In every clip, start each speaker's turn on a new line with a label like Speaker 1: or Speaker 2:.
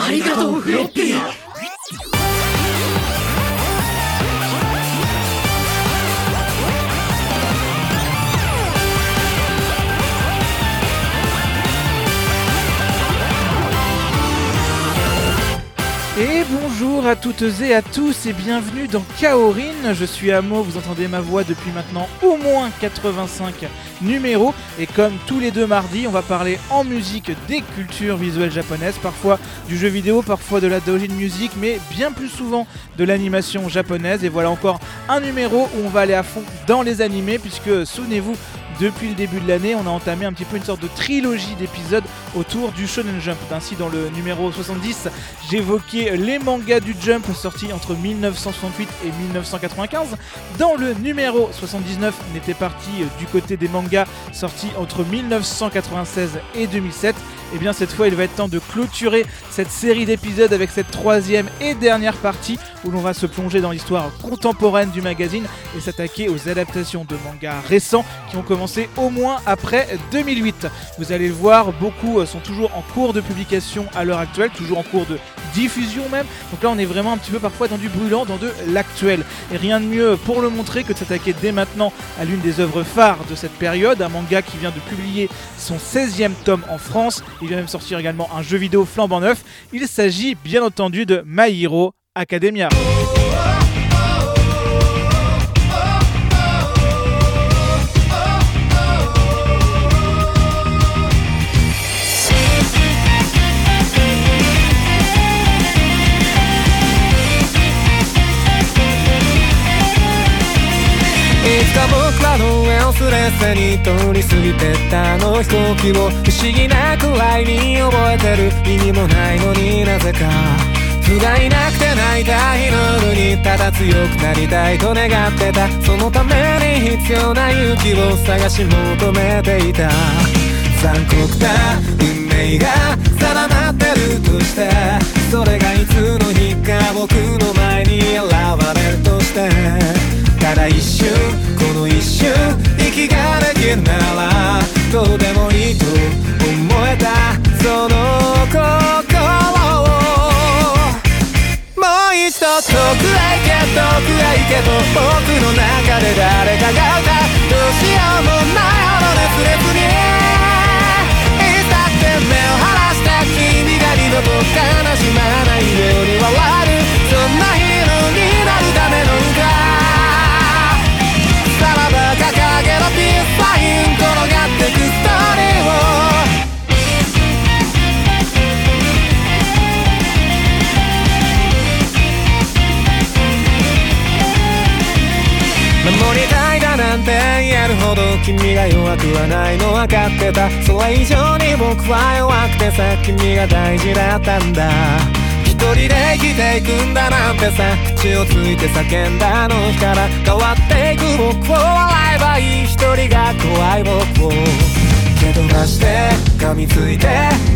Speaker 1: ありがとうフロッピー
Speaker 2: Et bonjour à toutes et à tous et bienvenue dans Kaorin. Je suis Amo, vous entendez ma voix depuis maintenant au moins 85 numéros. Et comme tous les deux mardis, on va parler en musique des cultures visuelles japonaises, parfois du jeu vidéo, parfois de la doujin music, mais bien plus souvent de l'animation japonaise. Et voilà encore un numéro où on va aller à fond dans les animés, puisque souvenez-vous, depuis le début de l'année, on a entamé un petit peu une sorte de trilogie d'épisodes autour du Shonen Jump. Ainsi, dans le numéro 70, j'évoquais les mangas du Jump sortis entre 1968 et 1995. Dans le numéro 79, on était parti du côté des mangas sortis entre 1996 et 2007. Et bien cette fois, il va être temps de clôturer cette série d'épisodes avec cette troisième et dernière partie où l'on va se plonger dans l'histoire contemporaine du magazine et s'attaquer aux adaptations de mangas récents qui ont commencé au moins après 2008. Vous allez le voir, beaucoup euh, sont toujours en cours de publication à l'heure actuelle, toujours en cours de diffusion même. Donc là, on est vraiment un petit peu parfois dans du brûlant, dans de l'actuel. Et rien de mieux pour le montrer que de s'attaquer dès maintenant à l'une des œuvres phares de cette période, un manga qui vient de publier son 16e tome en France. Il vient même sortir également un jeu vidéo flambant neuf. Il s'agit bien entendu de My Hero Academia.
Speaker 3: の上をすれすれに通り過ぎてったあの飛行機を不思議なくらいに覚えてる意味もないのになぜか不甲斐なくて泣いた日の夜にただ強くなりたいと願ってた。そのために必要な勇気を探し求めていた。残酷な運命が定まってるとしてそれがいつの日か僕の前に現れるとして。ただ一瞬この一瞬息ができるならどうでもいいと思えた。その心を。もう一度遠くへ行け遠くへ行けと僕の中弱くはないの分かってた。それ以上に僕は弱くてさ君が大事だったんだ。一人で生きていくんだなんてさ口をついて叫んだあの日から変わっていく僕を笑えばいい。一人が怖い僕を。蹴飛ばして噛みついて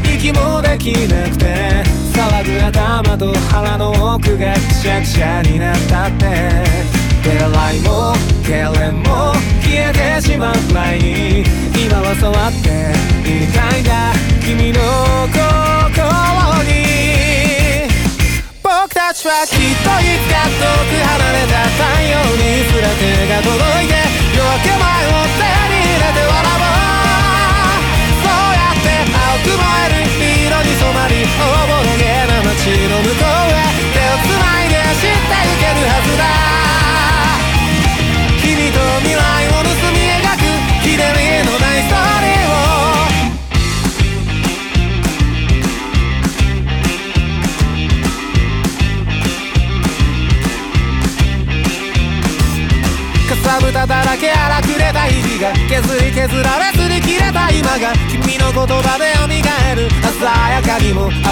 Speaker 3: 息もできなくて騒ぐ頭と腹の奥がくしゃくしゃになったって。手洗いも痙攣も消えてしまうくらいに今は触っていたいんだ君の心に僕たちはきっといつか遠く離れた太陽にすら手が届いて夜明け前を手に入れて笑おうそうやって青く燃える色に染まりおぼろげな街の向こう豚だらけ荒くれた日々が削り削られずに切れた今が君の言葉で蘇る。鮮やかにも現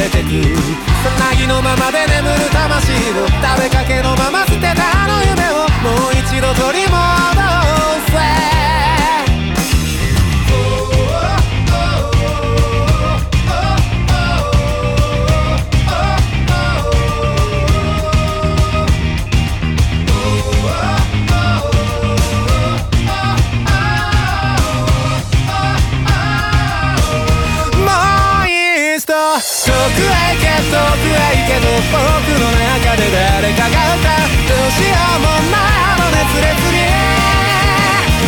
Speaker 3: れてく。さなぎのままで眠る魂を食べかけのまま捨てたあの夢をもう一度取り戻せ。愛け遠く愛けど僕の中で誰かが歌うどうしようもないあの熱烈に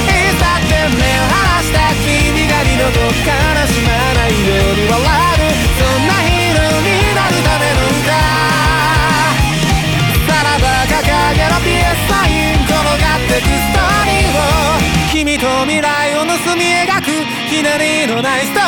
Speaker 3: いざって目を離した君が二度と悲しまないように笑う。そんなヒーローになるための歌さらば掲げろピエスサイン転がってく。ストーリーを君と未来を盗み描く。ひねりのないストーリー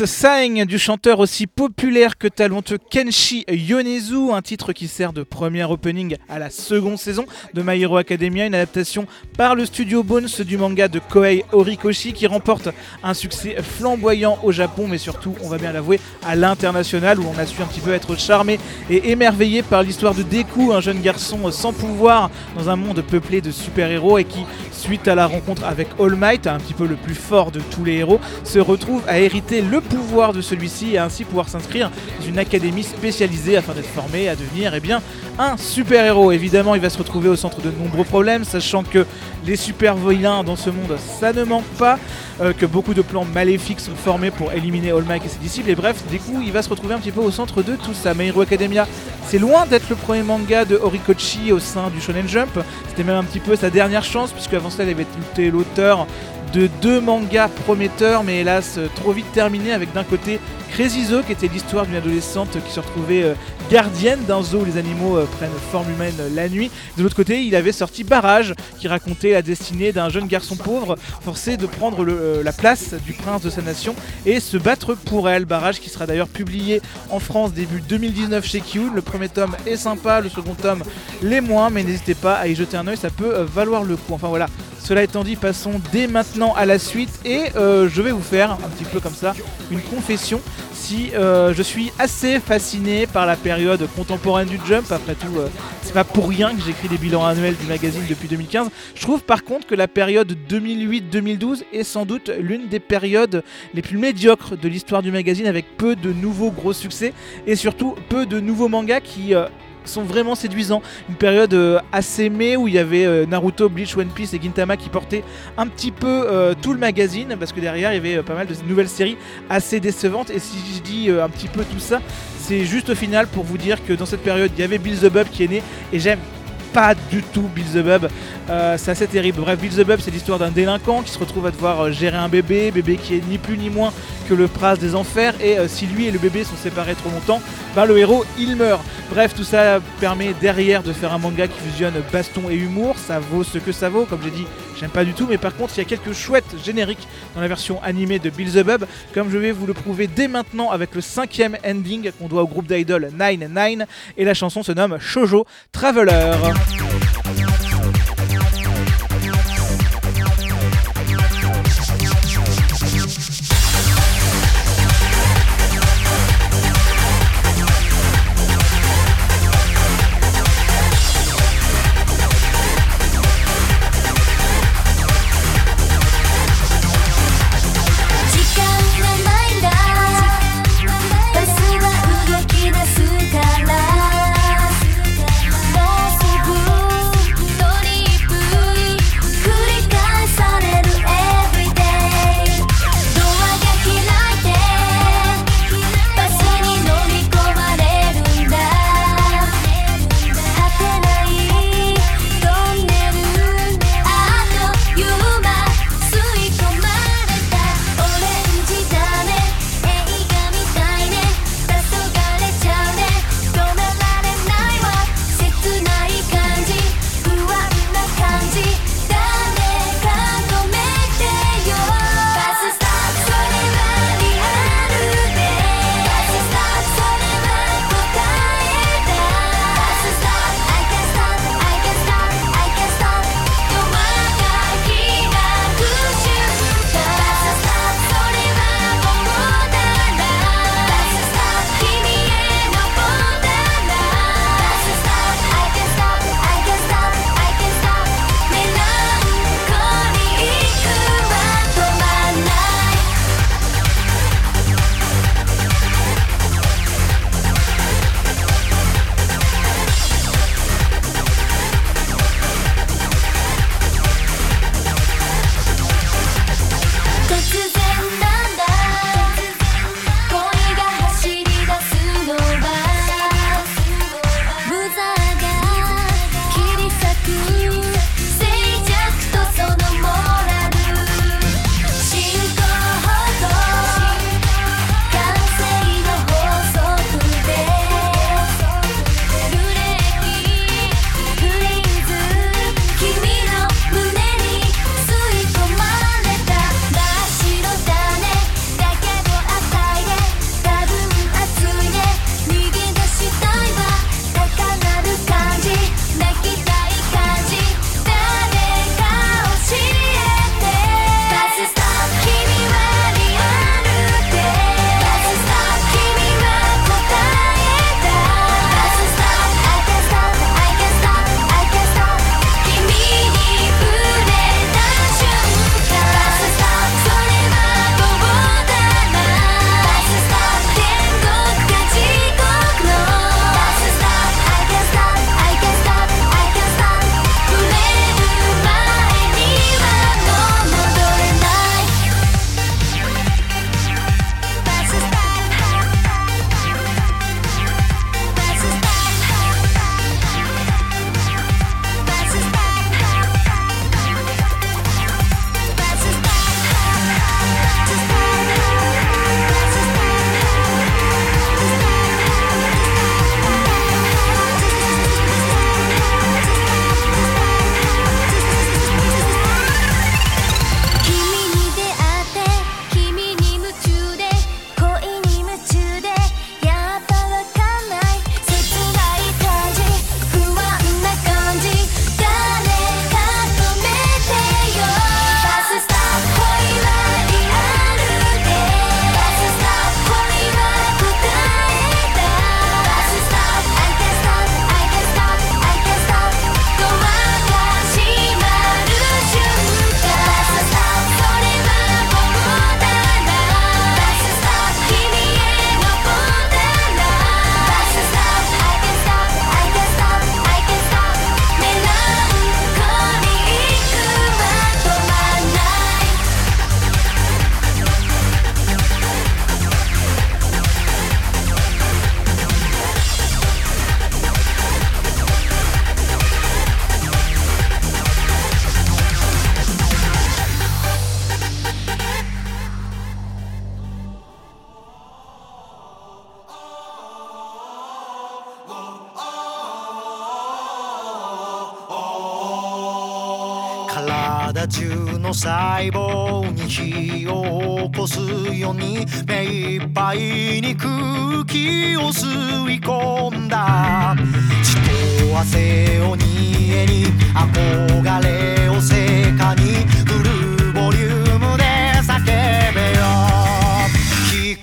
Speaker 3: を
Speaker 2: Peace Sign du chanteur aussi populaire que talentueux Kenshi Yonezu, un titre qui sert de premier opening à la seconde saison de My Hero Academia, une adaptation par le studio Bones du manga de Koei Horikoshi qui remporte un succès flamboyant au Japon, mais surtout, on va bien l'avouer, à l'international où on a su un petit peu être charmé et émerveillé par l'histoire de Deku, un jeune garçon sans pouvoir dans un monde peuplé de super-héros et qui, suite à la rencontre avec All Might, un petit peu le plus fort de tous les héros, se retrouve à hériter le pouvoir de celui-ci et ainsi pouvoir s'inscrire dans une académie spécialisée afin d'être formé à devenir eh bien, un super-héros. Évidemment, il va se retrouver au centre de nombreux problèmes, sachant que les super vilains dans ce monde, ça ne manque pas, euh, que beaucoup de plans maléfiques sont formés pour éliminer All Might et ses disciples, et bref, du coup, il va se retrouver un petit peu au centre de tout ça. My Hero Academia, c'est loin d'être le premier manga de Horikoshi au sein du Shonen Jump, c'était même un petit peu sa dernière chance, puisque avant cela, il avait été l'auteur de deux mangas prometteurs, mais hélas euh, trop vite terminés avec d'un côté Crazy Zoo, qui était l'histoire d'une adolescente qui se retrouvait euh, gardienne d'un zoo où les animaux euh, prennent forme humaine la nuit. De l'autre côté, il avait sorti Barrage, qui racontait la destinée d'un jeune garçon pauvre forcé de prendre la place du prince de sa nation et se battre pour elle. Barrage qui sera d'ailleurs publié en France début 2019 chez Kiyun. Le premier tome est sympa, le second tome les moins, mais n'hésitez pas à y jeter un oeil, ça peut valoir le coup. Enfin voilà, cela étant dit, passons dès maintenant à la suite et euh, je vais vous faire un petit peu comme ça une confession. Si euh, je suis assez fasciné par la période contemporaine du Jump, après tout, euh, c'est pas pour rien que j'écris des bilans annuels du magazine depuis 2015. Je trouve par contre que la période 2008-2012 est sans doute l'une des périodes les plus médiocres de l'histoire du magazine avec peu de nouveaux gros succès et surtout peu de nouveaux mangas qui sont vraiment séduisants. Une période euh, assez aimée où il y avait euh, Naruto, Bleach, One Piece et Gintama qui portaient un petit peu euh, tout le magazine parce que derrière il y avait pas mal de nouvelles séries assez décevantes. Et si je dis un petit peu tout ça, c'est juste au final pour vous dire que dans cette période il y avait Bill the Bub qui est né et j'aime pas du tout Bill the Bub. Euh, c'est assez terrible. Bref, Bill the Bub, c'est l'histoire d'un délinquant qui se retrouve à devoir euh, gérer un bébé, bébé qui est ni plus ni moins que le prince des enfers. Et euh, si lui et le bébé sont séparés trop longtemps, ben, le héros il meurt. Bref, tout ça permet derrière de faire un manga qui fusionne baston et humour. Ça vaut ce que ça vaut. Comme j'ai dit, j'aime pas du tout. Mais par contre, il y a quelques chouettes génériques dans la version animée de Bill the Bub. Comme je vais vous le prouver dès maintenant avec le cinquième ending qu'on doit au groupe d'idoles 99. Et la chanson se nomme Shoujo Traveler.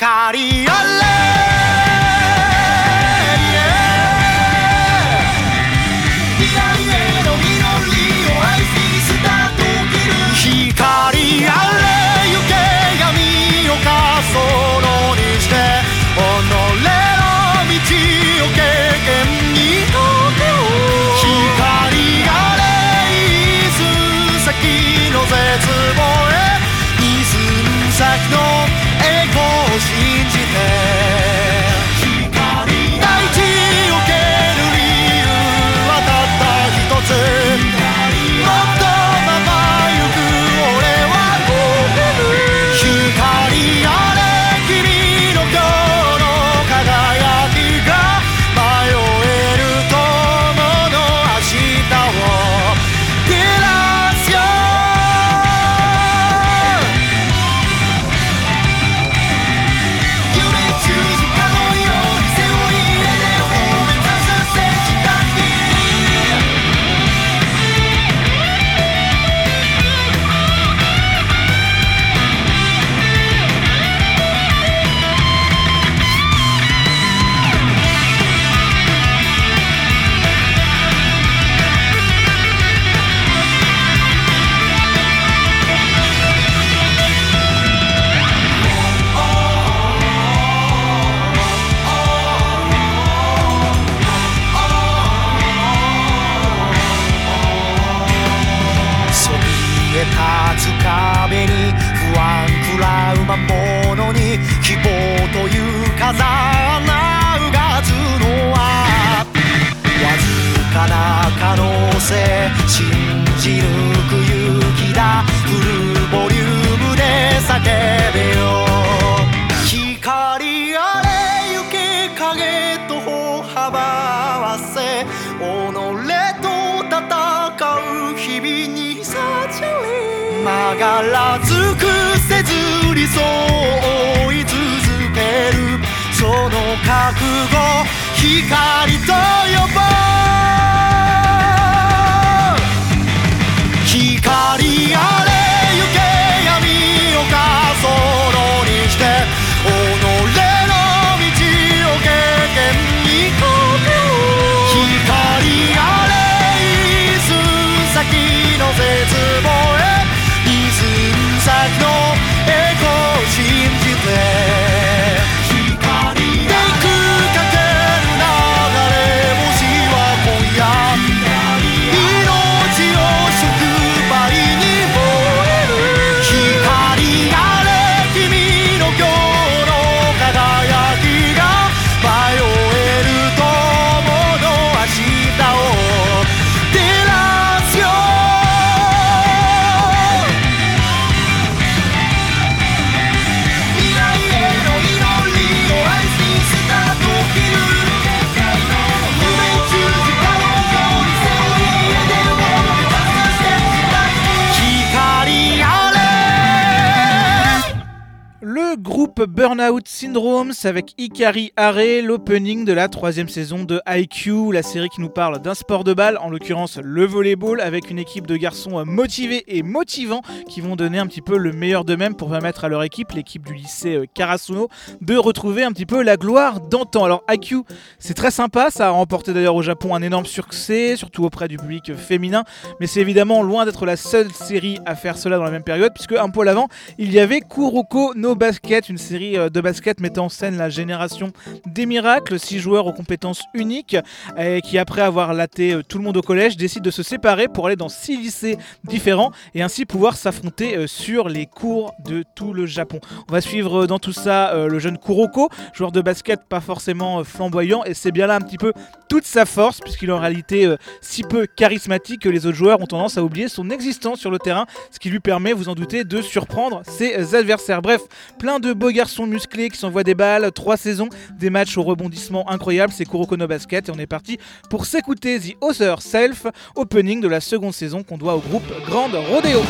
Speaker 4: 光あ
Speaker 2: Burnout Syndromes avec Ikari Are, l'opening de la troisième saison de IQ, la série qui nous parle d'un sport de balle, en l'occurrence le volleyball, avec une équipe de garçons motivés et motivants qui vont donner un petit peu le meilleur d'eux-mêmes pour permettre à leur équipe, l'équipe du lycée euh, Karasuno, de retrouver un petit peu la gloire d'antan. Alors IQ, c'est très sympa, ça a remporté d'ailleurs au Japon un énorme succès, surtout auprès du public féminin, mais c'est évidemment loin d'être la seule série à faire cela dans la même période, puisque un poil avant, il y avait Kuroko no Basket, une série série euh, de basket mettant en scène la génération des miracles, six joueurs aux compétences uniques et qui après avoir laté euh, tout le monde au collège décident de se séparer pour aller dans six lycées différents et ainsi pouvoir s'affronter euh, sur les cours de tout le Japon. On va suivre dans tout ça le jeune Kuroko, joueur de basket pas forcément flamboyant et c'est bien là un petit peu toute sa force puisqu'il est en réalité si peu charismatique que les autres joueurs ont tendance à oublier son existence sur le terrain, ce qui lui permet, vous en doutez, de surprendre ses adversaires. Bref, plein
Speaker 5: de beaux garçons musclés qui s'envoient des balles, trois saisons, des matchs au rebondissement incroyables, c'est Kurokono Basket et on est parti pour s'écouter The Other Self, opening de la seconde saison qu'on doit au groupe Grande Rodeo.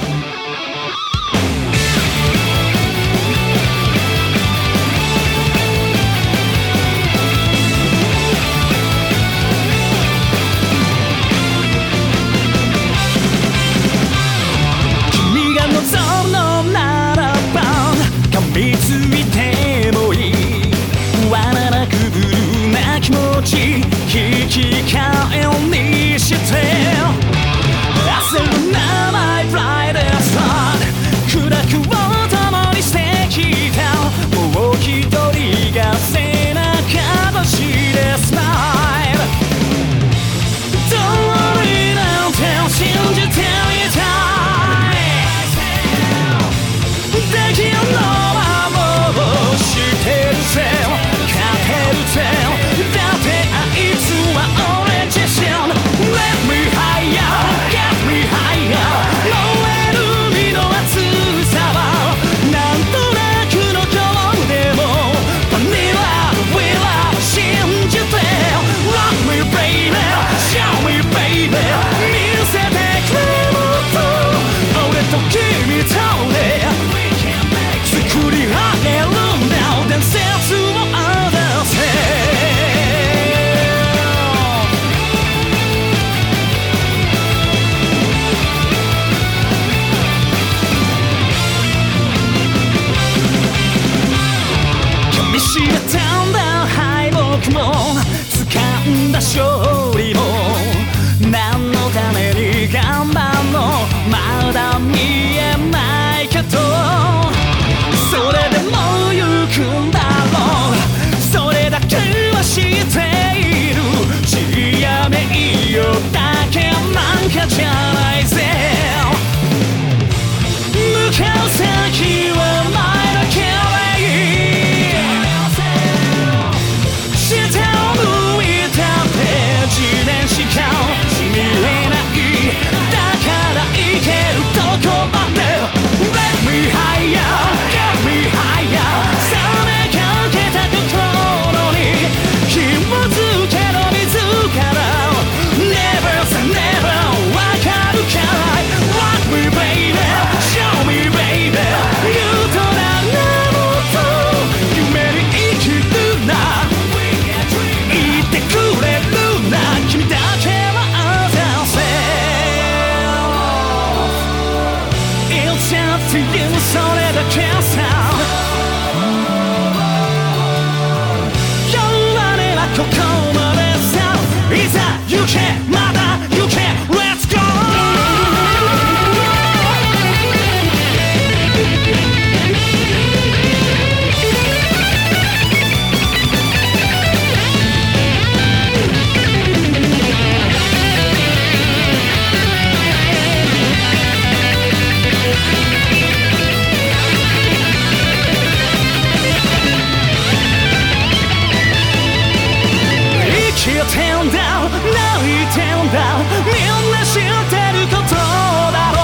Speaker 6: てんだ。みんな知ってることだろ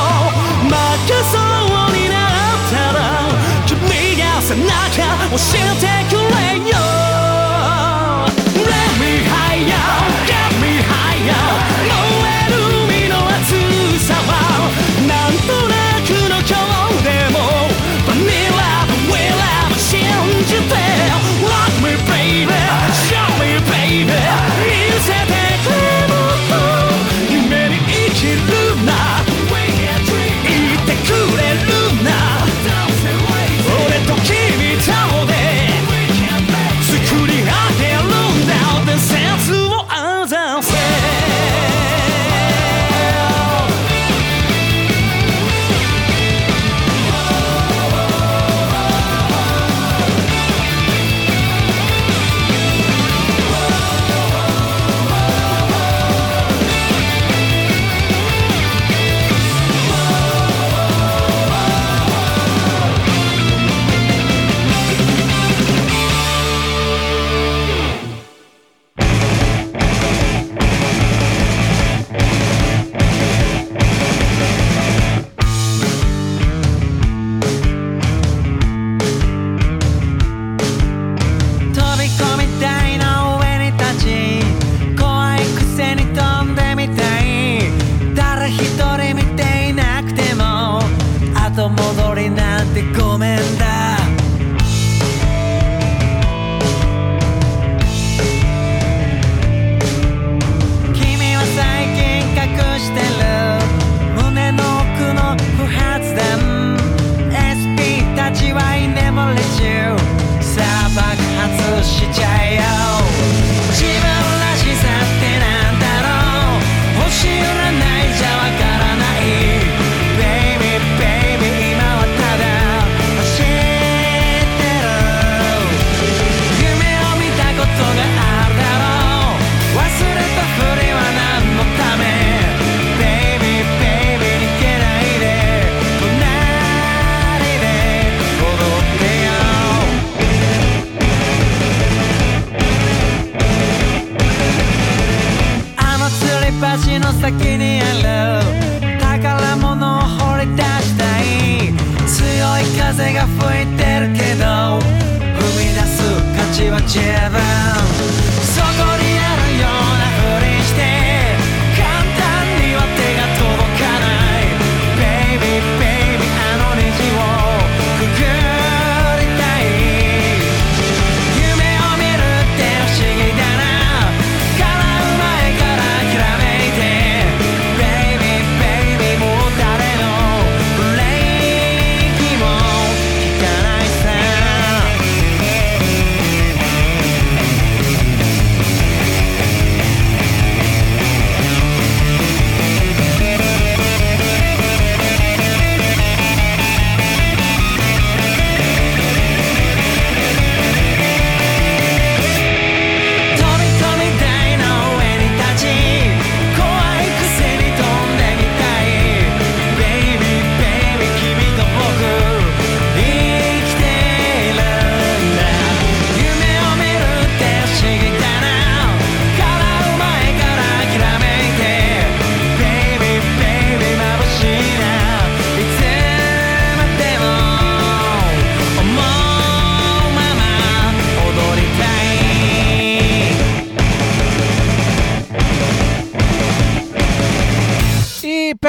Speaker 6: う。負けそうになったら君が背中押してくれよ。る
Speaker 3: 宝物を掘り出したい。強い風が吹いてるけど踏み出す価値は十分。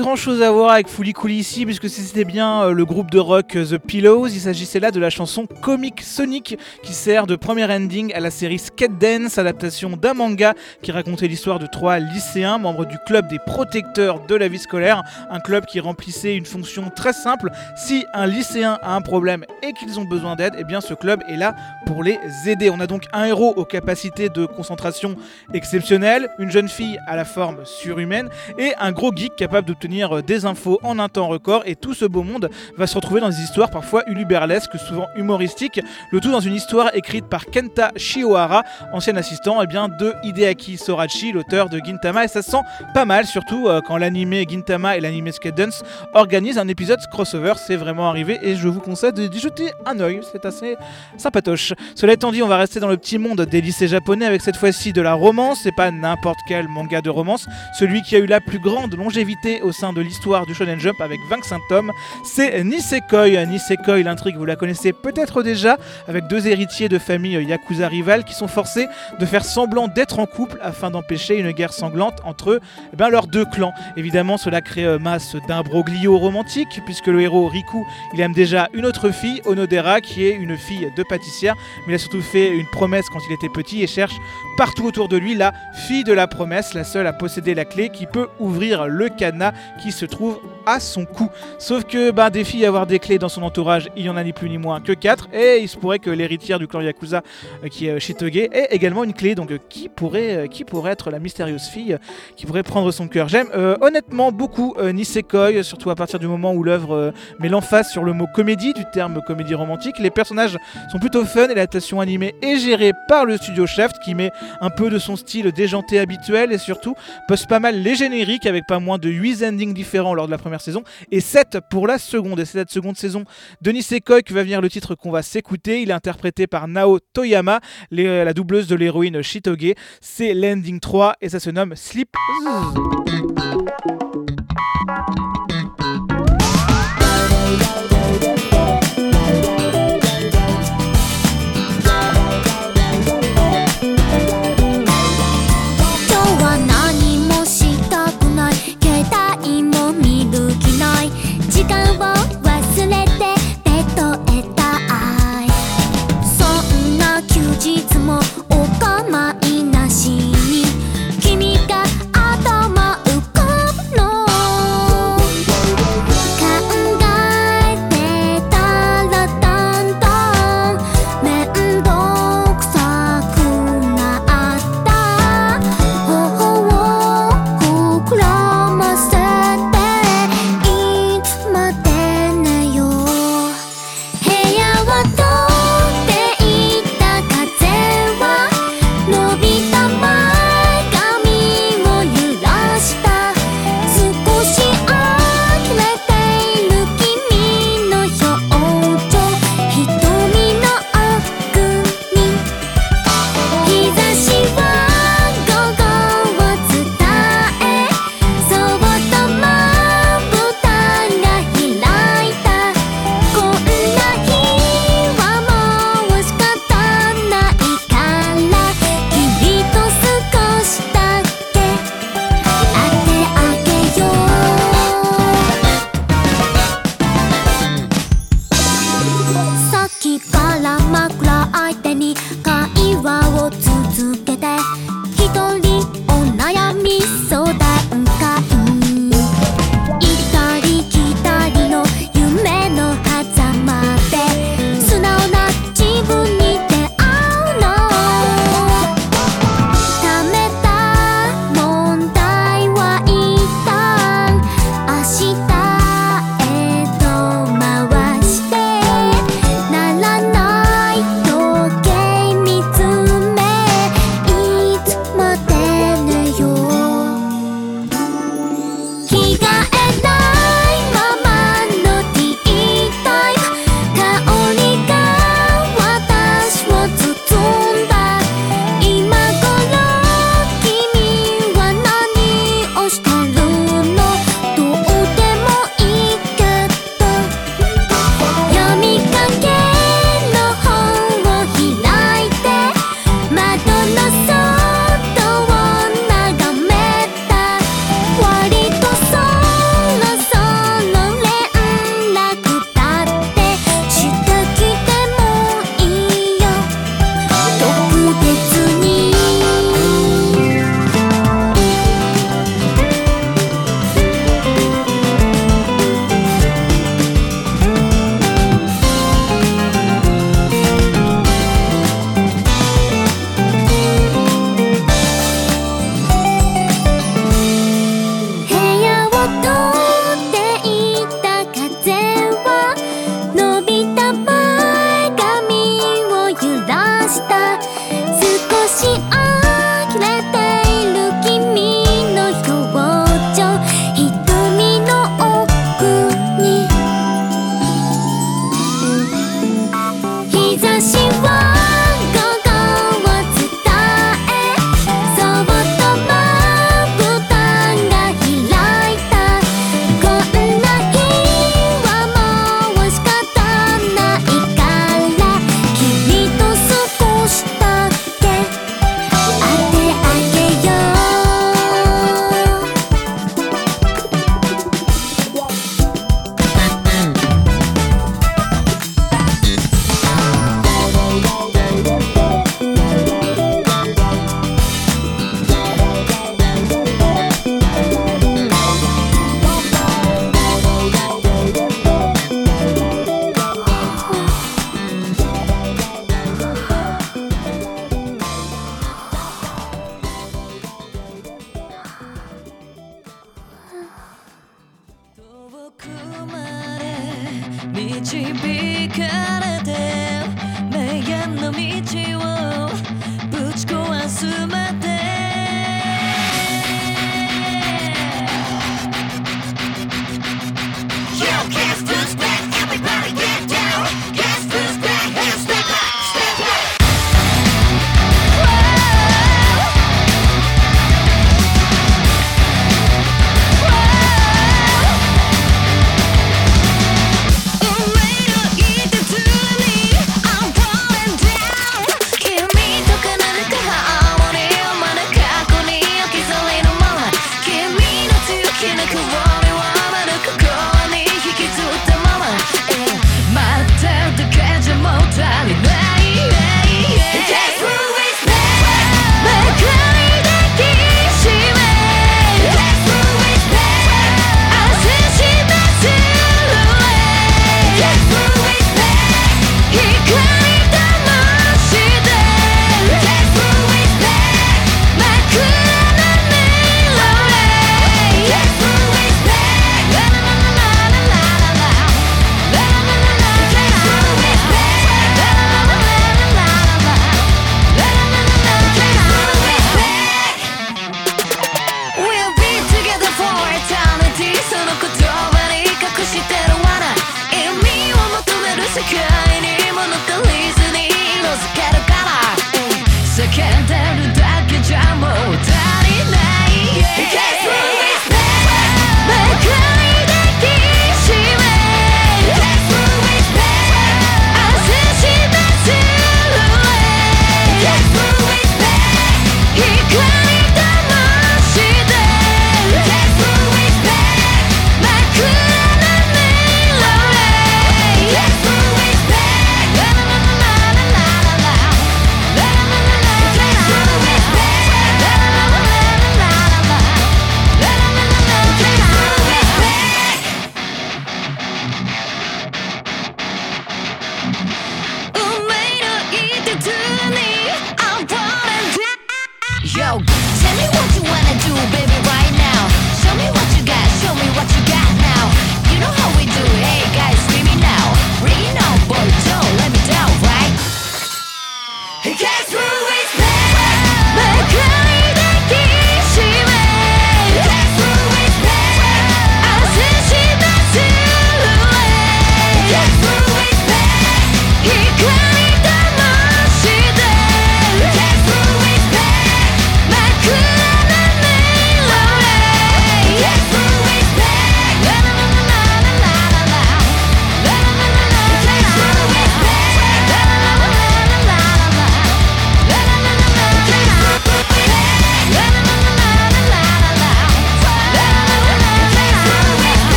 Speaker 2: Grand chose à voir avec Fouli ici, puisque c'était bien euh, le groupe de rock euh, The Pillows. Il s'agissait là de la chanson Comic Sonic, qui sert de premier ending à la série Skate Dance, adaptation d'un manga qui racontait l'histoire de trois lycéens, membres du club des protecteurs de la vie scolaire. Un club qui remplissait une fonction très simple. Si un lycéen a un problème et qu'ils ont besoin d'aide, eh bien ce club est là pour les aider. On a donc un héros aux capacités de concentration exceptionnelles, une jeune fille à la forme surhumaine et un gros geek capable d'obtenir euh, des infos en un temps record et tout ce beau monde va se retrouver dans des histoires parfois uluberlesques, souvent humoristiques, le tout dans une histoire écrite par Kenta Shiohara, ancien assistant eh bien, de Hideaki Sorachi, l'auteur de Gintama, et ça se sent pas mal, surtout euh, quand l'animé Gintama et l'animé Skate Dance organisent un épisode crossover, c'est vraiment arrivé et je vous conseille de- d'y jeter un oeil, c'est assez sympatoche. Cela étant dit, on va rester dans le petit monde des lycées japonais avec cette fois-ci de la romance, et pas n'importe quel manga de romance, celui qui a eu la plus grande longévité au sein de l'histoire du Shonen Jump avec 25 tomes, c'est Nisekoi. Nisekoi, l'intrigue, vous la connaissez peut-être déjà, avec deux héritiers de famille Yakuza rivales qui sont forcés de faire semblant d'être en couple afin d'empêcher une guerre sanglante entre eux, eh ben, leurs deux clans. Évidemment, cela crée euh, masse d'imbroglio romantique, puisque le héros Riku, il aime déjà une autre fille, Onodera, qui est une fille de pâtissière, mais il a surtout fait une promesse quand il était petit et cherche partout autour de lui la fille de la promesse, la seule à posséder la clé qui peut ouvrir le cadenas qui se trouve à son cou. Sauf que ben, des filles à avoir des clés dans son entourage, il y en a ni plus ni moins que 4 et il se pourrait que l'héritière du clan Yakuza euh, qui est euh, Shitoge ait également une clé. Donc euh, qui pourrait euh, être la mystérieuse fille euh, qui pourrait prendre son cœur J'aime euh, honnêtement beaucoup euh, Nisekoi, surtout à partir du moment où l'œuvre euh, met l'emphase sur le mot comédie du terme comédie romantique. Les personnages sont plutôt fun et l'adaptation animée est gérée par le studio Shaft qui met un peu de son style déjanté habituel et surtout poste pas mal les génériques avec pas moins de 8 endings différents lors de la première saison et 7 pour la seconde. Et c'est cette seconde saison de Nisekoi que va venir le titre qu'on va s'écouter. Il est interprété par Nao Toyama, les- la doubleuse de l'héroïne Shitoge. C'est l'ending 3 et ça se nomme Sleep.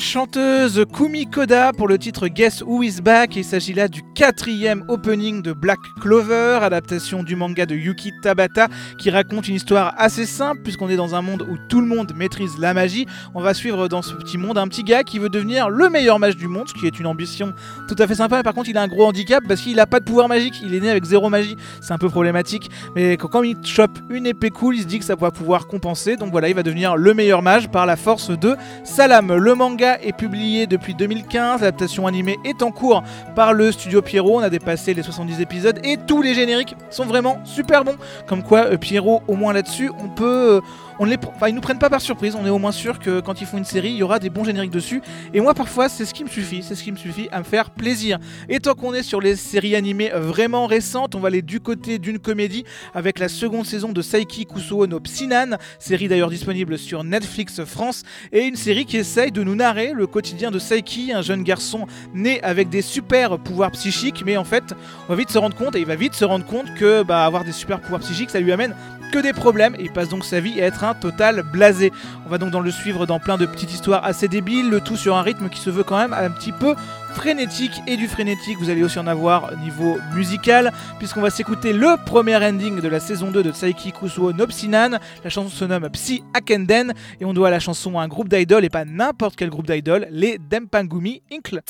Speaker 2: Chanteuse Kumi Koda pour le titre Guess Who Is Back. Il s'agit là du quatrième opening de Black Clover, adaptation du manga de Yuki Tabata qui raconte une histoire assez simple puisqu'on est dans un monde où tout le monde maîtrise la magie. On va suivre dans ce petit monde un petit gars qui veut devenir le meilleur mage du monde, ce qui est une ambition tout à fait sympa. Par contre, il a un gros handicap parce qu'il n'a pas de pouvoir magique. Il est né avec zéro magie. C'est un peu problématique. Mais quand il chope une épée cool, il se dit que ça va pouvoir compenser. Donc voilà, il va devenir le meilleur mage par la force de Salam. Le manga est publié depuis 2015, l'adaptation animée est en cours par le studio Pierrot, on a dépassé les 70 épisodes et tous les génériques sont vraiment super bons. Comme quoi euh, Pierrot, au moins là-dessus, on peut... euh, on les, ils nous prennent pas par surprise, on est au moins sûr que quand ils font une série, il y aura des bons génériques dessus. Et moi parfois c'est ce qui me suffit, c'est ce qui me suffit à me faire plaisir. Et tant qu'on est sur les séries animées vraiment récentes, on va aller du côté d'une comédie avec la seconde saison de Saiki Kusuo no Psinan, série d'ailleurs disponible sur Netflix France, et une série qui essaye de nous narrer le quotidien de Saiki, un jeune garçon né avec des super pouvoirs psychiques, mais en fait on va vite se rendre compte, et il va vite se rendre compte que bah, avoir des super pouvoirs psychiques, ça lui amène que des problèmes et il passe donc sa vie à être un total blasé. On va donc le suivre dans plein de petites histoires assez débiles, le tout sur un rythme qui se veut quand même un petit peu frénétique et du frénétique. Vous allez aussi en avoir niveau musical puisqu'on va s'écouter le premier ending de la saison 2 de Saiki Kusuo no Psinan. La chanson se nomme Psy Akenden et on doit à la chanson à un groupe d'idoles et pas n'importe quel groupe d'idoles les Dempangumi Inkle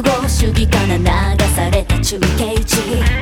Speaker 1: 合主義から流された中継地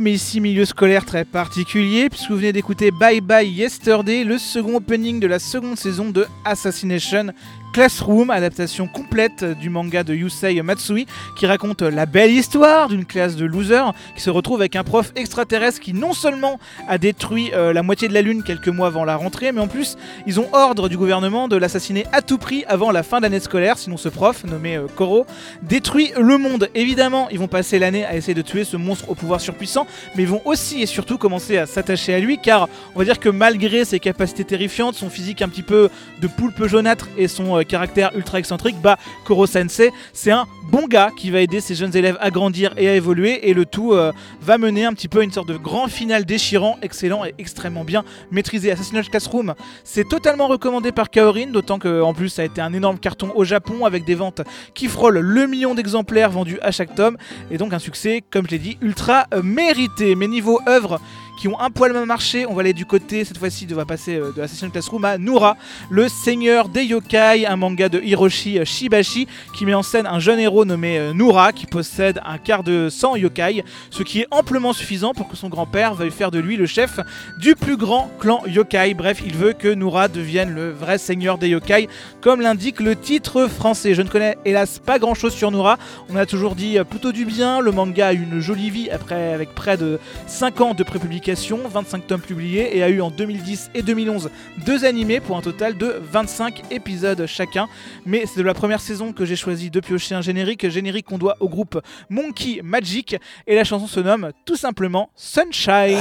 Speaker 7: filmes
Speaker 2: milieu scolaire très particulier, puisque vous venez d'écouter Bye Bye Yesterday, le second opening de la seconde saison de Assassination Classroom, adaptation complète du manga de Yusei Matsui, qui raconte la belle histoire d'une classe de losers qui se retrouve avec un prof extraterrestre qui non seulement a détruit euh, la moitié de la Lune quelques mois avant la rentrée, mais en plus ils ont ordre du gouvernement de l'assassiner à tout prix avant la fin de l'année scolaire, sinon ce prof, nommé euh, Koro, détruit le monde. Évidemment, ils vont passer l'année à essayer de tuer ce monstre au pouvoir surpuissant, mais mais vont aussi et surtout commencer à s'attacher à lui, car on va dire que malgré ses capacités terrifiantes, son physique un petit peu de poulpe jaunâtre et son euh, caractère ultra excentrique, bah Koro Sensei, c'est un bon gars qui va aider ses jeunes élèves à grandir et à évoluer, et le tout euh, va mener un petit peu à une sorte de grand final déchirant, excellent et extrêmement bien maîtrisé. Assassin's Classroom, c'est totalement recommandé par Kaorin, d'autant que en plus ça a été un énorme carton au Japon avec des ventes qui frôlent le million d'exemplaires vendus à chaque tome, et donc un succès, comme je l'ai dit, ultra euh, mérité mes niveaux œuvres qui ont un poil marché. On va aller du côté, cette fois-ci, on va passer euh, de Assassin's Classroom à Nura, le seigneur des yokai, un manga de Hiroshi euh, Shibashi qui met en scène un jeune héros nommé euh, Nura qui possède un quart de sang yokai, ce qui est amplement suffisant pour que son grand-père veuille faire de lui le chef du plus grand clan yokai. Bref, il veut que Nura devienne le vrai seigneur des yokai, comme l'indique le titre français. Je ne connais hélas pas grand-chose sur Nura. On a toujours dit plutôt du bien. Le manga a une jolie vie après, avec près de 5 ans de prépublication, 25 tomes publiés, et a eu en 2010 et 2011 deux animés pour un total de 25 épisodes chacun. Mais c'est de la première saison que j'ai choisi de piocher un générique, générique qu'on doit au groupe Monkey Magic, et la chanson se nomme tout simplement Sunshine.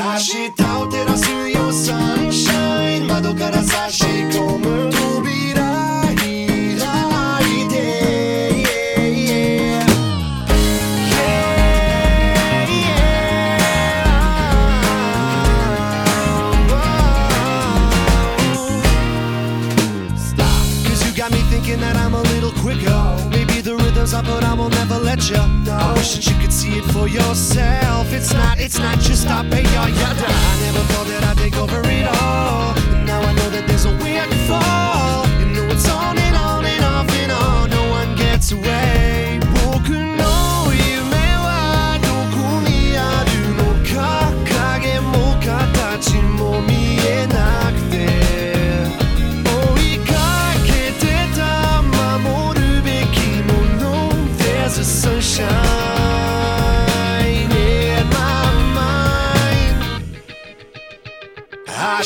Speaker 4: 明 you. I wish that you could see it for yourself. It's not, it's not just stop, hey, y'all, yada. I never thought that I'd take over it all. But now I know that there's a way I can fall.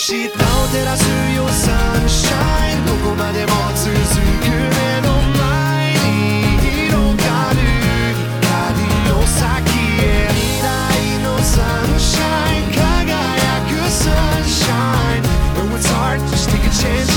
Speaker 4: 下を照らすよサンシャイン。どこまでも続く目の前に広がる。光の先へ未来のサンシャイン。輝く
Speaker 8: サンシャイン。Though it's
Speaker 9: hard to take a chance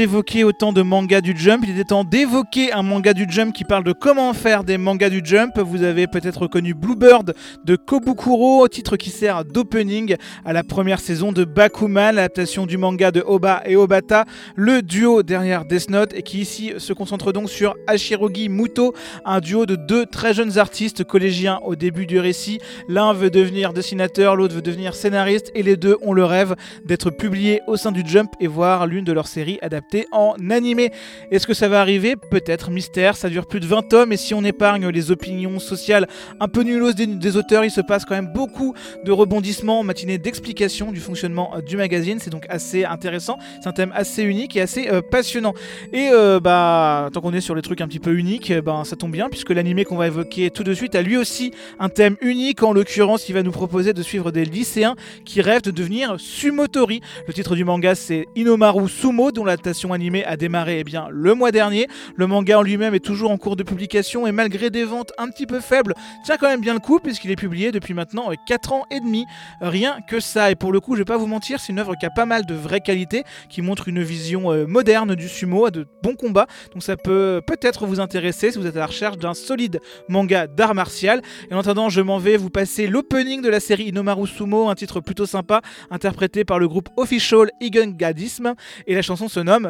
Speaker 9: d'évoquer autant de mangas du Jump, il était temps d'évoquer un manga du Jump qui parle de comment faire des mangas du Jump. Vous avez peut-être reconnu Bluebird de Kobukuro, titre qui sert d'opening à la première saison de Bakuman, l'adaptation du manga de Oba et Obata, le duo derrière Death Note et qui ici se concentre donc sur Hashirogi Muto, un duo de deux très jeunes artistes collégiens au début du récit. L'un veut devenir dessinateur, l'autre veut devenir scénariste et les deux ont le rêve d'être publiés au sein du Jump et voir l'une de leurs séries adaptée en animé. Est-ce que ça va arriver? Peut-être, mystère, ça dure plus de 20 tomes et si on épargne les opinions sociales un peu nuloses des, auteurs, il se passe quand même beaucoup de rebondissements, matinées d'explications du fonctionnement euh, du magazine, c'est donc assez intéressant, c'est un thème assez unique et assez euh, passionnant. Et euh, bah, tant qu'on est sur les trucs un petit peu uniques, bah, ça tombe bien puisque l'animé qu'on va évoquer tout de suite a lui aussi un thème unique, en l'occurrence il va nous proposer de suivre des lycéens qui rêvent de devenir sumotori. Le titre du manga c'est
Speaker 2: Inomaru Sumo dont l'adaptation animée a démarré eh bien, le mois dernier. Le manga en lui-même est toujours en cours de publication et malgré des ventes un petit peu faibles, tient quand même bien le coup puisqu'il est publié depuis maintenant euh, 4 ans et demi. Euh, rien que ça. Et pour le coup, je vais pas vous mentir, c'est une œuvre qui a pas mal de vraies qualités, qui montre une vision euh, moderne du sumo, de bons combats. Donc ça peut peut-être vous intéresser si vous êtes à la recherche d'un solide manga d'art martial. Et en attendant, je m'en vais vous passer l'opening de la série Inomaru Sumo, un titre plutôt sympa, interprété par le groupe Official Igungadism. Et la chanson se nomme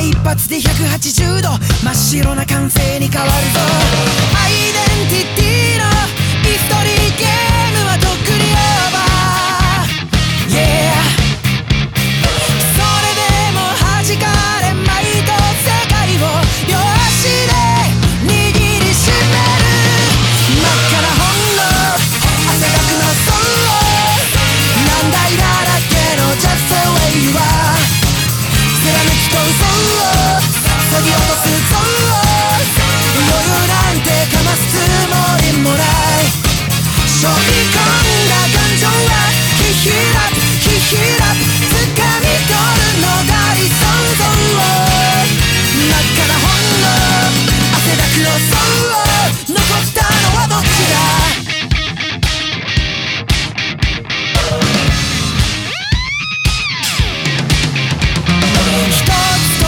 Speaker 10: 一発で180度。真っ白な歓声に変わるぞ。アイデンティティのイストリーゲームはとっくに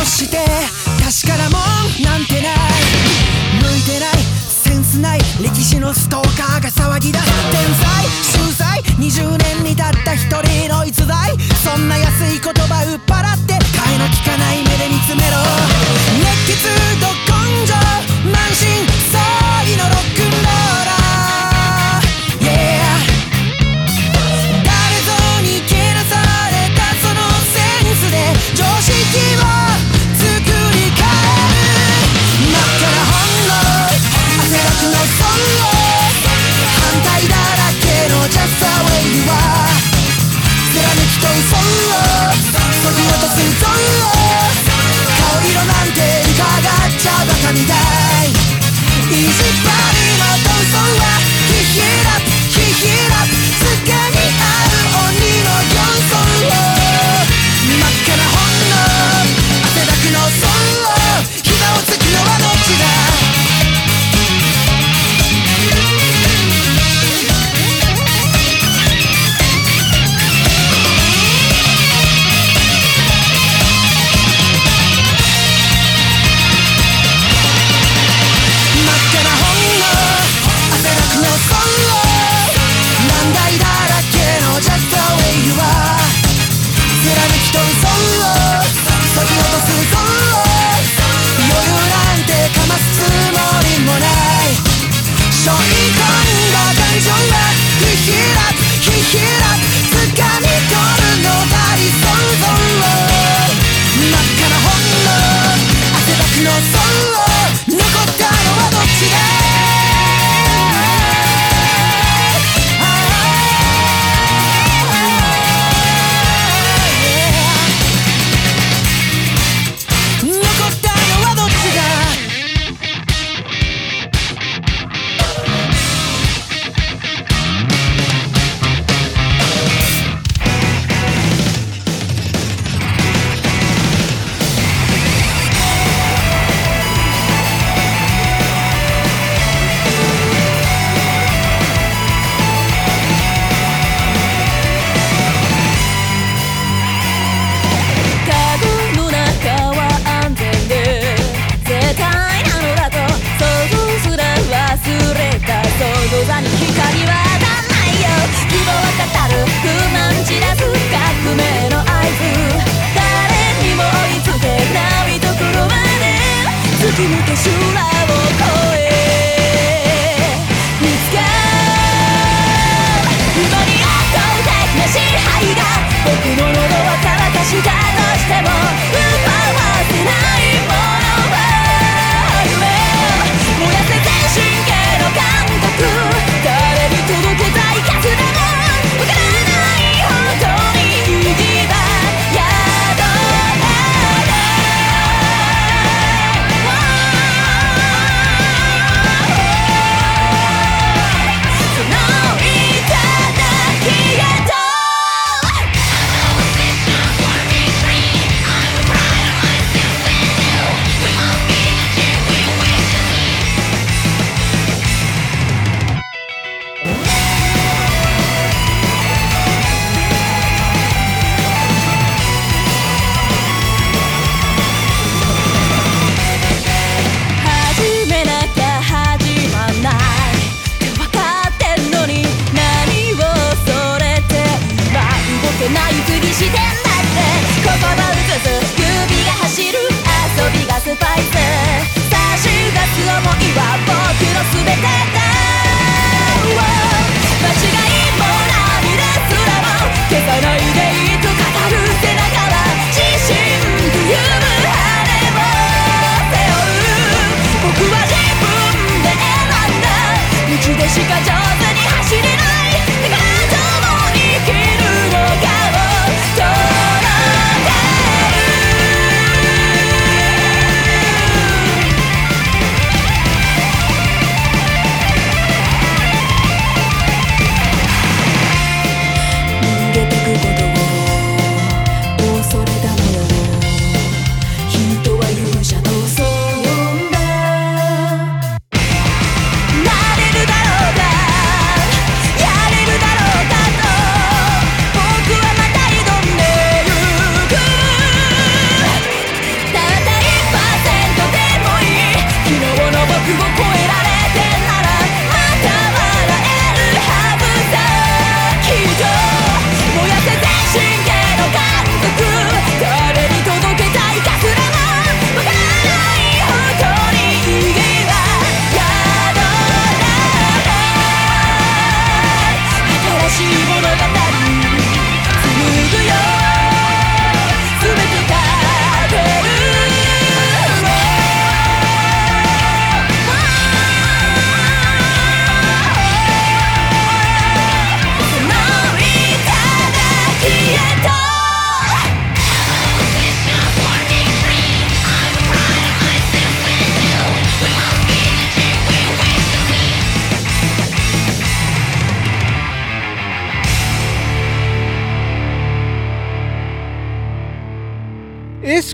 Speaker 10: して確かなもんなんてない。向いてない。センスない。歴史のストーカーが騒ぎだ。天才秀才20年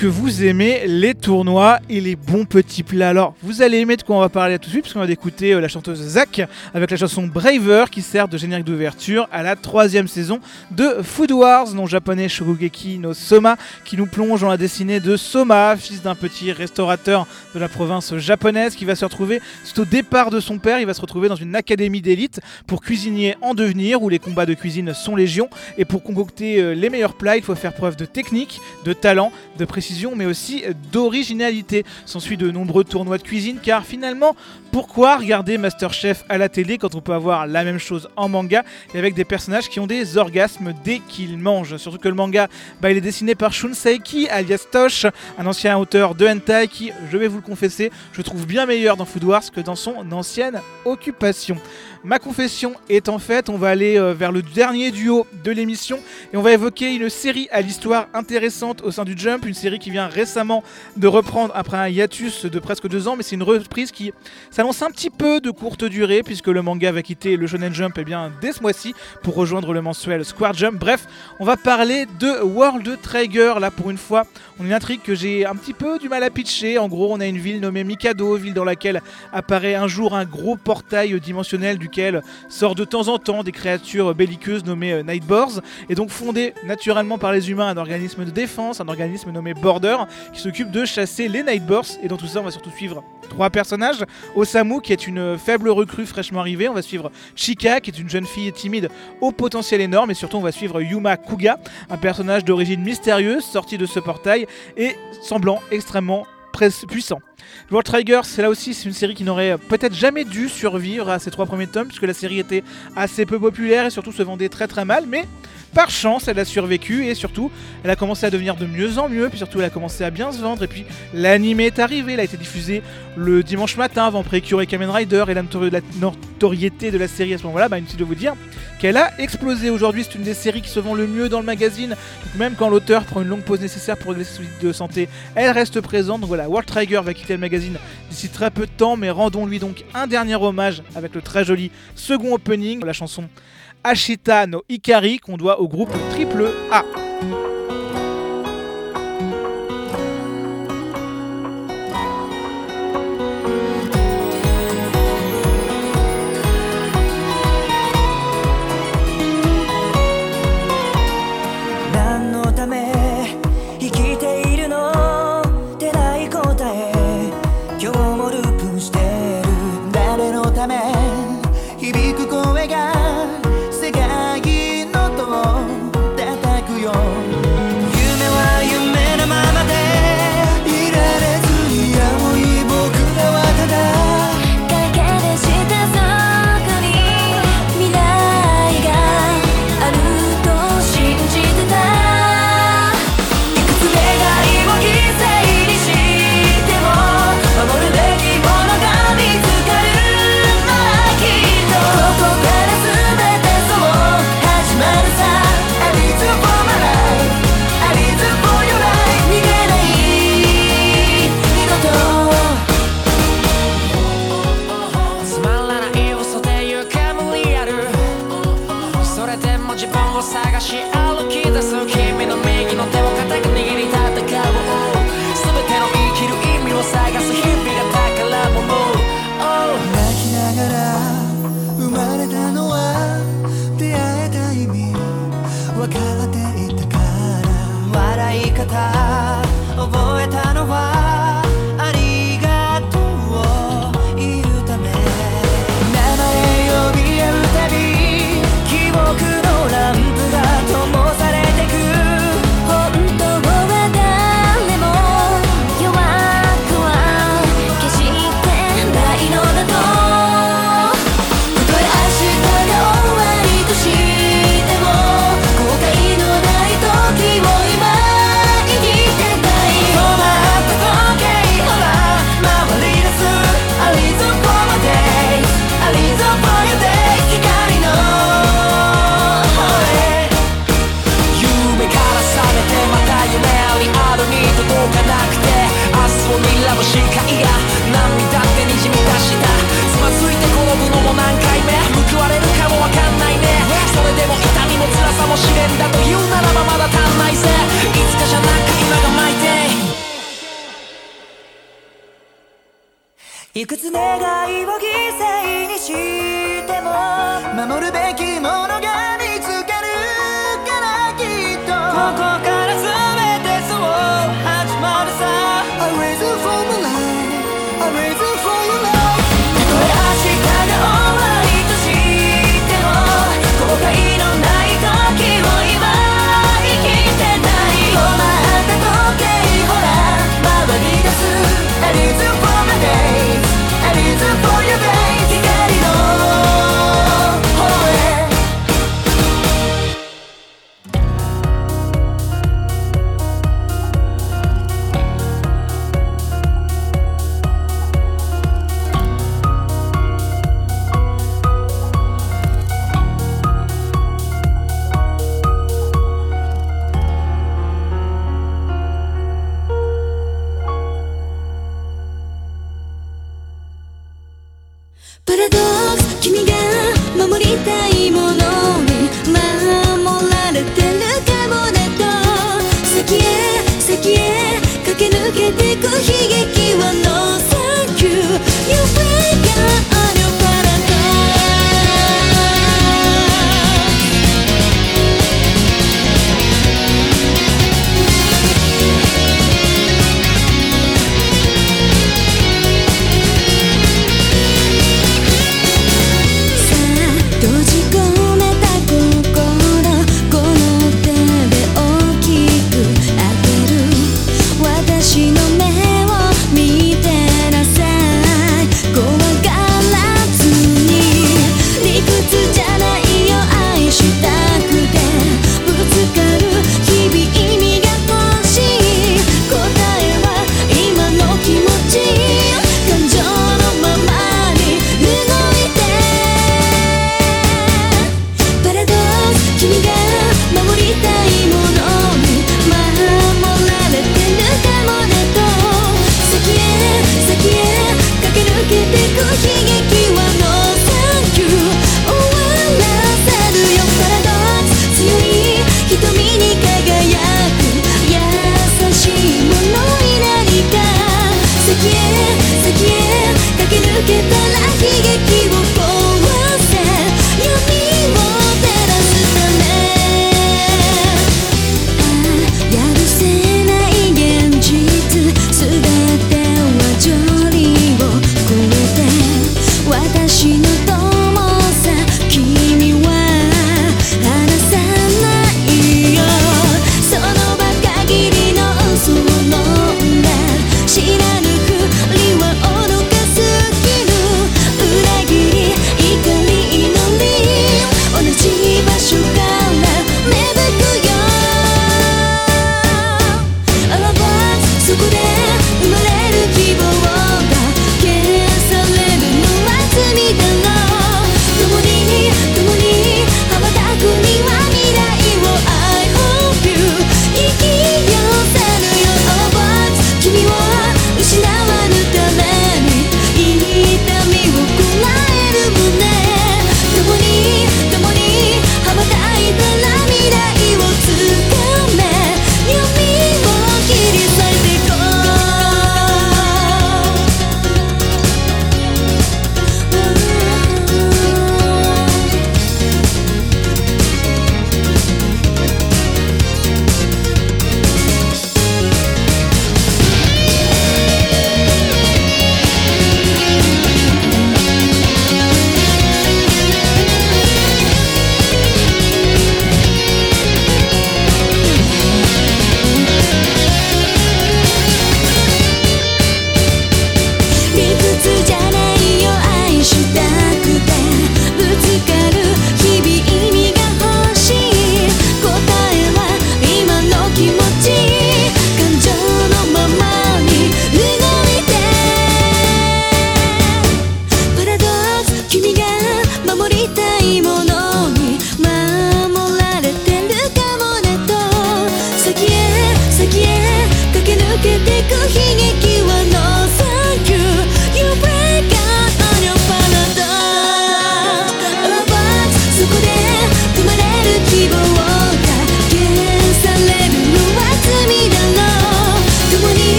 Speaker 2: que vous aimez les tournois et les bons petits plats. Alors, vous allez aimer de quoi on va parler tout de suite, parce qu'on va d'écouter euh, la chanteuse Zach avec la chanson Braver qui sert de générique d'ouverture à la troisième saison de Food Wars, nom japonais Shogugeki no Soma, qui nous plonge dans la destinée de Soma, fils d'un petit restaurateur de la province japonaise, qui va se retrouver, c'est au départ de son père, il va se retrouver dans une académie d'élite pour cuisinier en devenir, où les combats de cuisine sont légion, et pour concocter euh, les meilleurs plats, il faut faire preuve de technique, de talent, de précision, mais aussi d'originalité. S'ensuit de nombreux tournois de cuisine, car finalement, pourquoi regarder Masterchef à la télé quand on peut avoir la même chose en manga et avec des personnages qui ont des orgasmes dès qu'ils mangent? Surtout que le manga, bah, il est dessiné par Shun Saiki, alias Tosh, un ancien auteur de hentai qui, je vais vous le confesser, je trouve bien meilleur dans Food Wars que dans son ancienne occupation. Ma confession est en fait, on va aller euh, vers le dernier duo de l'émission et on va évoquer une série à l'histoire intéressante au sein du Jump, une série qui vient récemment de reprendre après un hiatus de presque deux ans, mais c'est une reprise qui s'annonce un petit peu de courte durée puisque le manga va quitter le Shonen Jump eh bien, dès ce mois-ci pour rejoindre le mensuel Square Jump. Bref, on va parler de World Trigger là pour une fois. On a une intrigue que j'ai un petit peu du mal à pitcher. En gros, on a une ville nommée Mikado, ville dans laquelle apparaît un jour un gros portail dimensionnel duquel sort de temps en temps des créatures belliqueuses nommées euh, Nightboars et donc fondé naturellement par les humains un organisme de défense, un organisme nommé Border qui s'occupe de chasser les Nightboars et dans tout ça on va surtout suivre trois personnages. Osamu qui est une faible recrue fraîchement arrivée, on va suivre Chika qui est une jeune fille timide au potentiel énorme et surtout on va suivre Yuma Kuga, un personnage d'origine mystérieuse sorti de ce portail et semblant extrêmement puissant. World Trigger, c'est là aussi c'est une série qui n'aurait peut-être jamais dû survivre à ses trois premiers tomes puisque la série était assez peu populaire et surtout se vendait très très mal, mais par chance elle a survécu et surtout elle a commencé à devenir de mieux en mieux, puis surtout elle a commencé à bien se vendre. Et puis l'anime est arrivé, il a été diffusé le dimanche matin avant Precure Kamen Rider. Et la, notori- la notoriété de la série à ce moment-là, bah inutile de vous dire qu'elle a explosé. Aujourd'hui c'est une des séries qui se vend le mieux dans le magazine, donc même quand l'auteur prend une longue pause nécessaire pour régler ses soucis de santé, elle reste présente. Donc voilà, World Trigger va quitter le magazine d'ici très peu de temps, mais rendons-lui donc un dernier hommage avec le très joli second opening, la chanson Ashita no Ikari qu'on doit au groupe Triple A.
Speaker 11: 界
Speaker 4: が
Speaker 1: 涙でにじみ出したつまずいて転ぶのも何回目？報われるかもわかんないねそれでも痛みも辛さも試練だと言うならばまだ足んないぜ。いつかじゃなく今が泣いて。いくつ願いを犠牲にしても守るべきものがけ抜けたら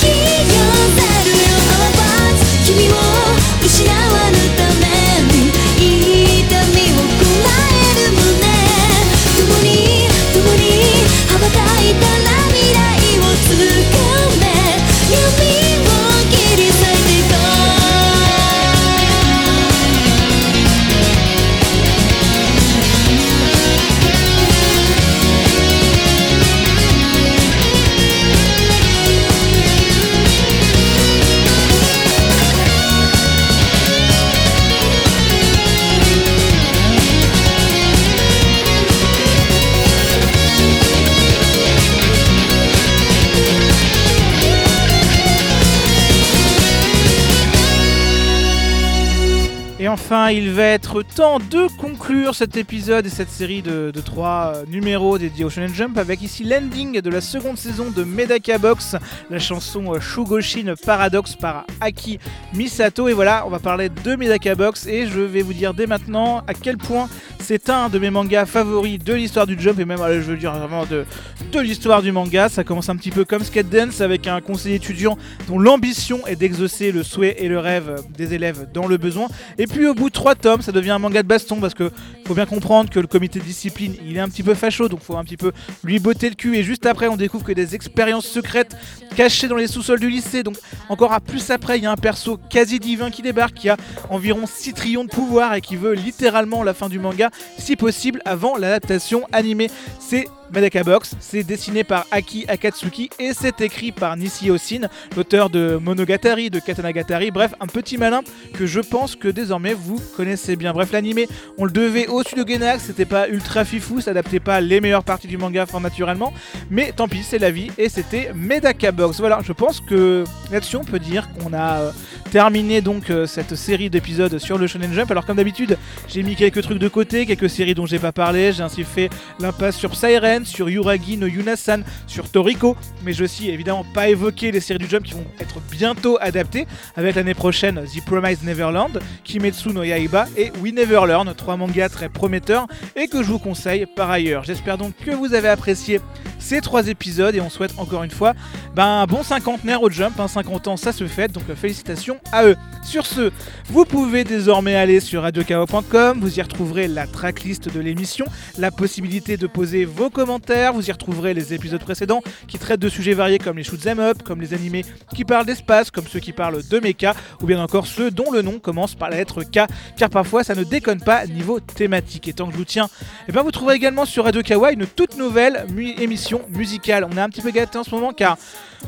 Speaker 2: き il va être temps de conclure cet épisode et cette série de, de trois euh, numéros dédiés au Shonen Jump avec ici l'ending de la seconde saison de Medaka Box, la chanson euh, Shugoshin Paradox par Aki Misato. Et voilà, on va parler de Medaka Box et je vais vous dire dès maintenant à quel point c'est un de mes mangas favoris de l'histoire du Jump et même, je veux dire vraiment de, de l'histoire du manga. Ça commence un petit peu comme Skate Dance avec un conseiller étudiant dont l'ambition est d'exaucer le souhait et le rêve des élèves dans le besoin. Et puis au bout de trois tomes, ça devient un manga de baston parce que faut bien comprendre que le comité de discipline il est un petit peu facho donc faut un petit peu lui botter le cul. Et juste après, on découvre que des expériences secrètes cachées dans les sous-sols du lycée. Donc encore à plus après, il y a un perso quasi divin qui débarque qui a environ 6 trillions de pouvoir et qui veut littéralement la fin du manga, si possible, avant l'adaptation animée. C'est Medaka Box, c'est dessiné par Aki Akatsuki et c'est écrit par Nishi Osin, l'auteur de Monogatari, de Katanagatari, bref, un petit malin que je pense que désormais vous connaissez bien. Bref, l'animé, on le devait au studio Genax, c'était pas ultra fifou, ça adaptait pas les meilleures parties du manga fort naturellement, mais tant pis, c'est la vie et c'était Medaka Box. Voilà, je pense que là-dessus on peut dire qu'on a euh, terminé donc euh, cette série d'épisodes sur le Shonen Jump. Alors comme d'habitude, j'ai mis quelques trucs de côté, quelques séries dont j'ai pas parlé, j'ai ainsi fait l'impasse sur Siren, sur Yuragi no Yunasan, sur Toriko, mais je aussi évidemment pas évoqué les séries du Jump qui vont être bientôt adaptées avec l'année prochaine The Promised Neverland, Kimetsu no Yaiba et We Never Learn, trois mangas très prometteurs et que je vous conseille par ailleurs. J'espère donc que vous avez apprécié ces trois épisodes et on souhaite encore une fois ben, un bon cinquantenaire au Jump, hein, 50 ans ça se fait, donc euh, félicitations à eux. Sur ce, vous pouvez désormais aller sur radiokao.com, vous y retrouverez la tracklist de l'émission, la possibilité de poser vos commentaires, vous y retrouverez les épisodes précédents qui traitent de sujets variés comme les shoot'em up, comme les animés qui parlent d'espace, comme ceux qui parlent de mecha, ou bien encore ceux dont le nom commence par la lettre K, car parfois ça ne déconne pas niveau thématique. Et tant que je vous tiens, eh ben vous trouverez également sur Radio Kawa une toute nouvelle émission musicale. On est un petit peu gâté en ce moment car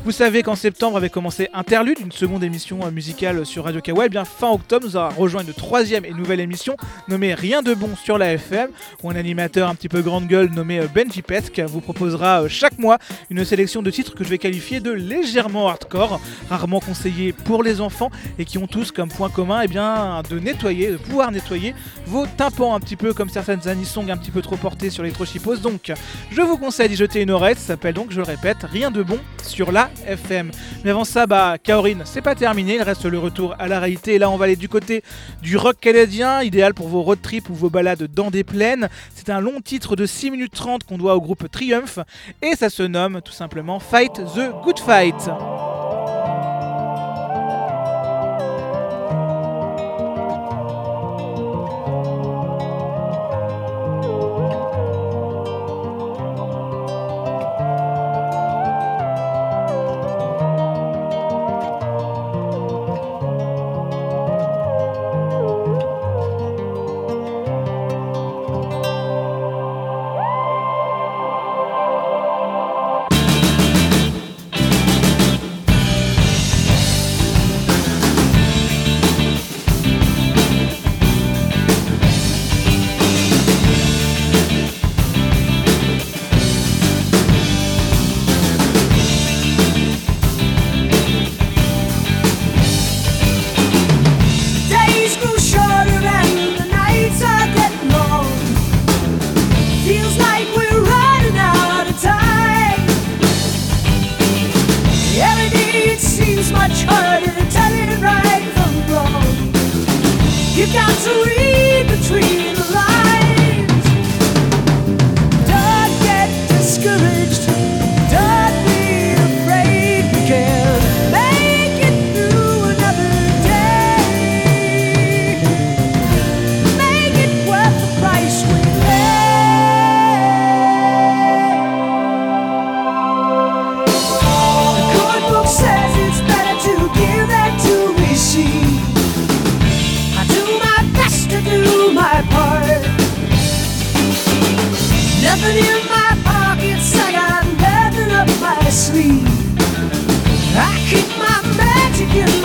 Speaker 2: vous savez qu'en septembre avait commencé Interlude, une seconde émission euh, musicale sur Radio Kawa. Et bien fin octobre, nous aura rejoint une troisième et nouvelle émission nommée Rien de bon sur la FM, où un animateur un petit peu grande gueule nommé euh, Benji Vous proposera euh, chaque mois une sélection de titres que je vais qualifier de légèrement hardcore, rarement conseillés pour les enfants et qui ont tous comme point commun eh bien, de nettoyer, de pouvoir nettoyer vos tympans un petit peu comme certaines anisongs un petit peu trop portées sur l'électrochipose. Donc je vous conseille d'y jeter une oreille, ça s'appelle donc, je le répète, Rien de bon sur la FM. Mais avant ça, bah, Kaorin, c'est pas terminé, il reste le retour à la réalité. Et là, on va aller du côté du rock canadien, idéal pour vos road trips ou vos balades dans des plaines. C'est un long titre de 6 minutes 30 qu'on doit au groupe Triumph, et ça se nomme tout simplement Fight the Good Fight.
Speaker 1: Sleep. I keep my magic in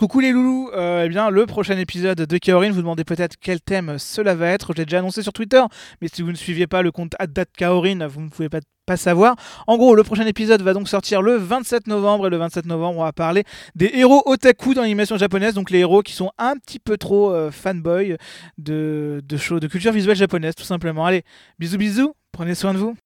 Speaker 2: coucou les loulous. Euh, eh bien, le prochain épisode de Kaorin, vous demandez peut-être quel thème cela va être. Je l'ai déjà annoncé sur Twitter, mais si vous ne suiviez pas le compte @kaorin, vous ne pouvez pas pas savoir. En gros, le prochain épisode va donc sortir le 27 novembre et le 27 novembre, on va parler des héros otaku dans l'animation japonaise, donc les héros qui sont un petit peu trop euh, fanboy de, de de culture visuelle japonaise, tout simplement. Allez, bisous bisous, prenez soin de vous.